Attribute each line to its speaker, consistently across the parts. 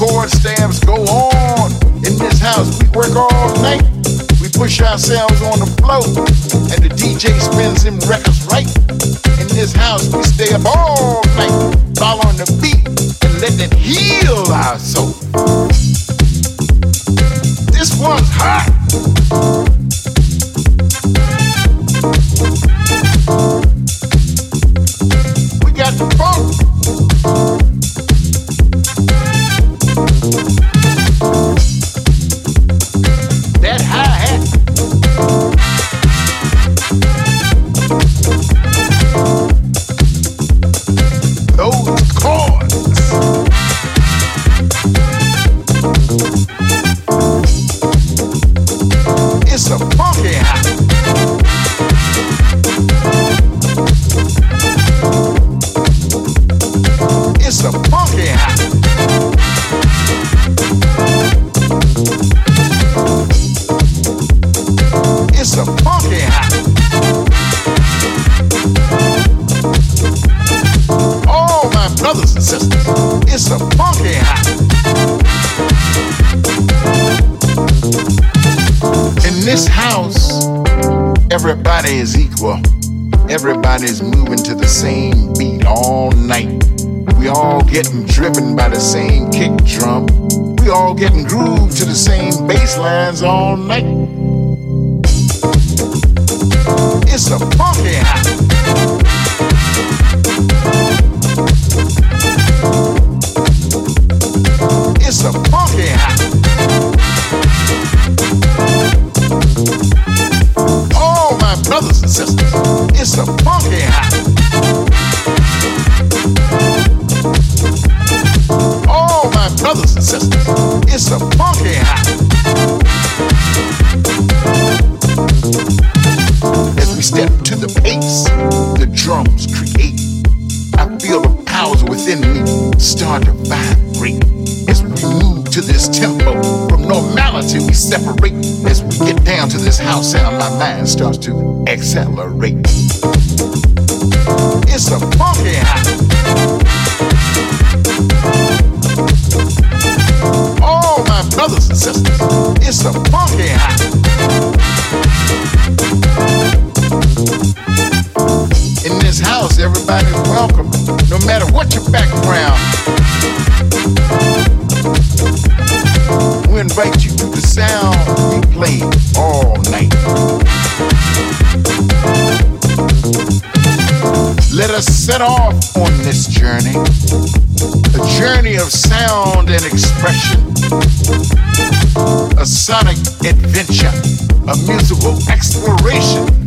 Speaker 1: chord stamps go on. In this house, we work all night. We push ourselves on the floor, and the DJ spins them records right. In this house, we stay up all night, following the beat and letting it heal our soul. This one's hot. Everybody's moving to the same beat all night. We all getting driven by the same kick drum. We all getting grooved to the same bass lines all brothers and sisters, it's a funky hot. All my brothers and sisters, it's a funky hot. As we step to the pace, the drums create. I feel the powers within me start to vibrate. As we move to this tempo, from normality we separate. As we get down to this house my mind starts to accelerate. It's a funky hot. All my brothers and sisters, it's a funky hot. In this house, everybody's welcome, no matter what your background. We invite you to the sound we play all night. Let us set off on this journey, a journey of sound and expression, a sonic adventure, a musical exploration.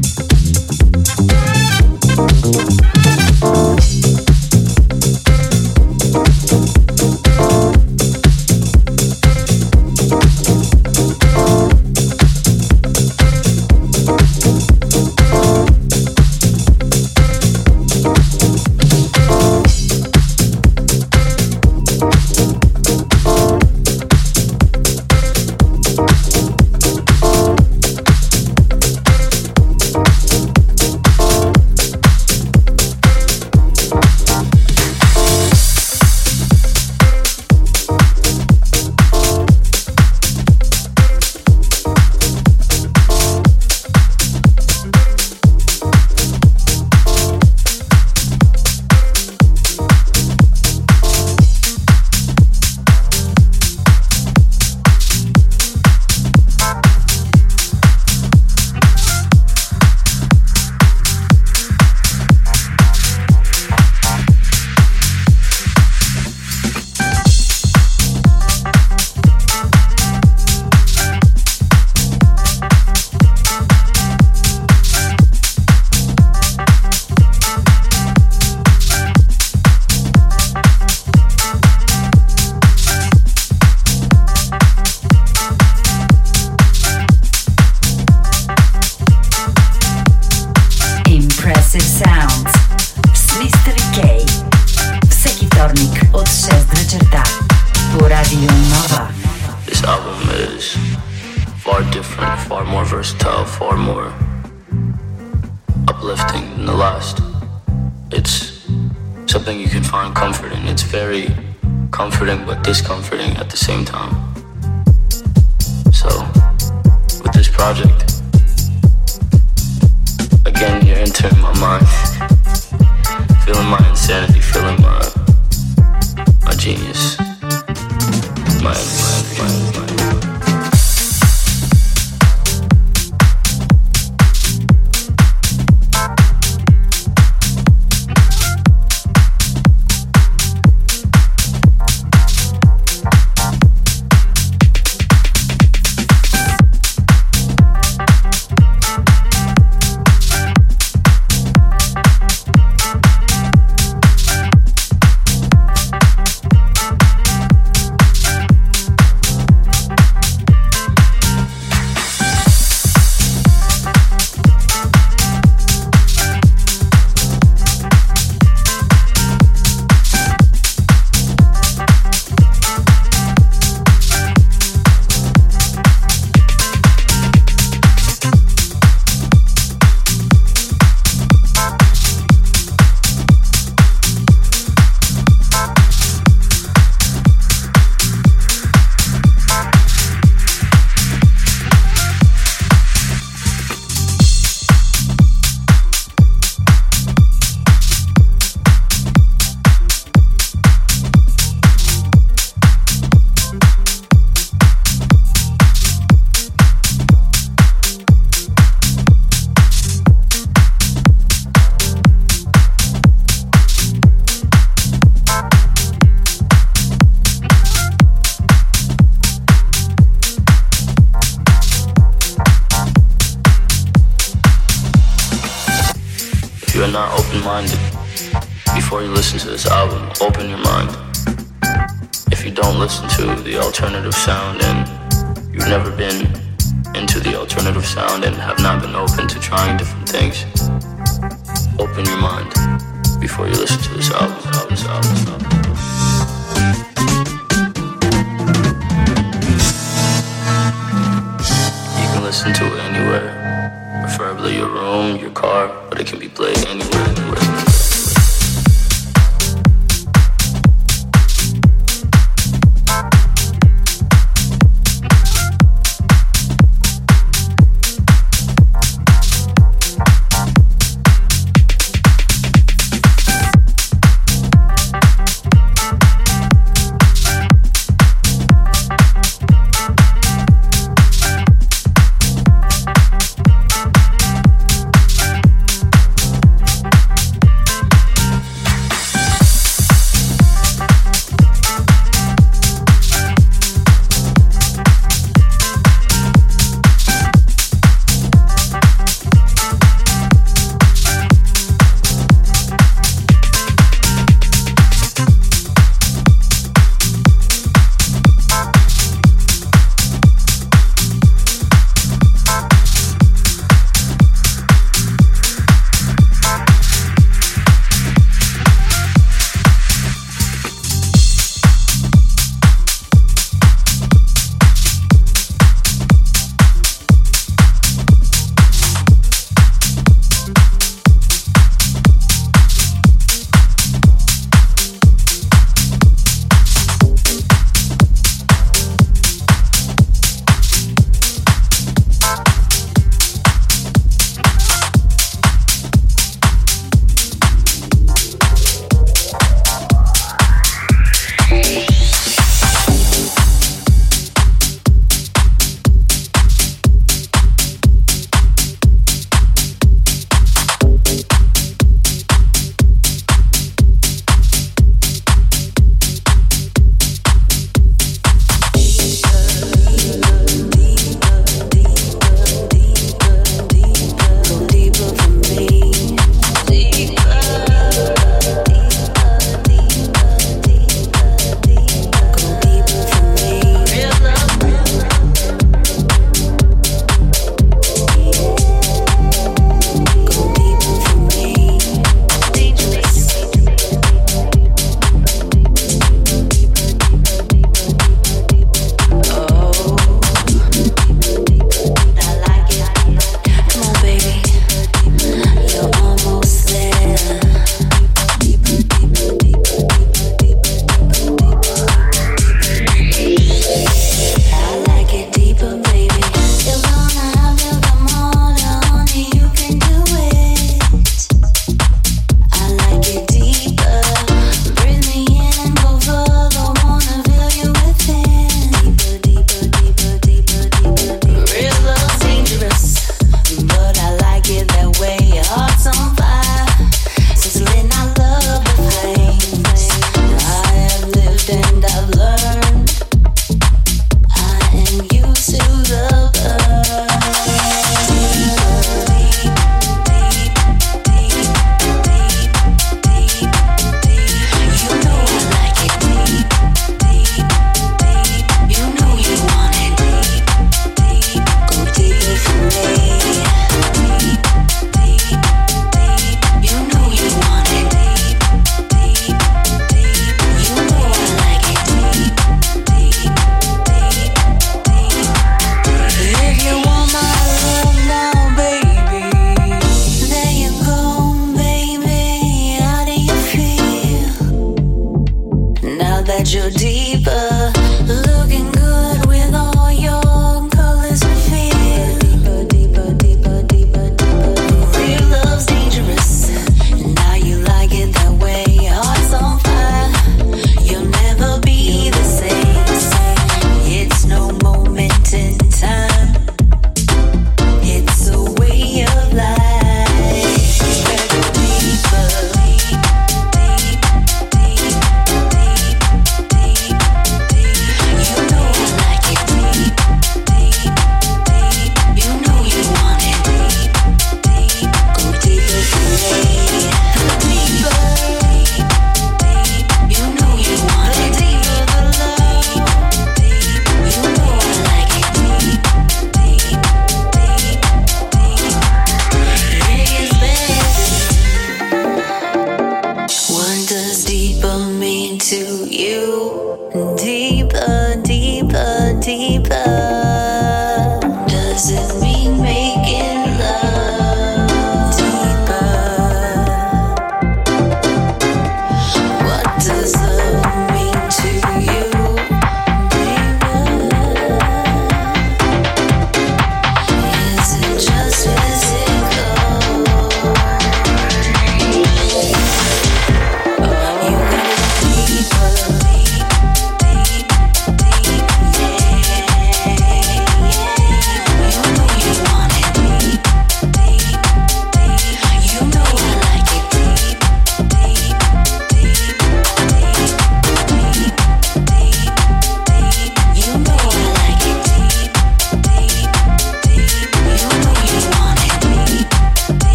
Speaker 2: tragedy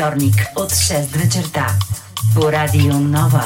Speaker 2: вторник от 6 вечерта по Радио Нова.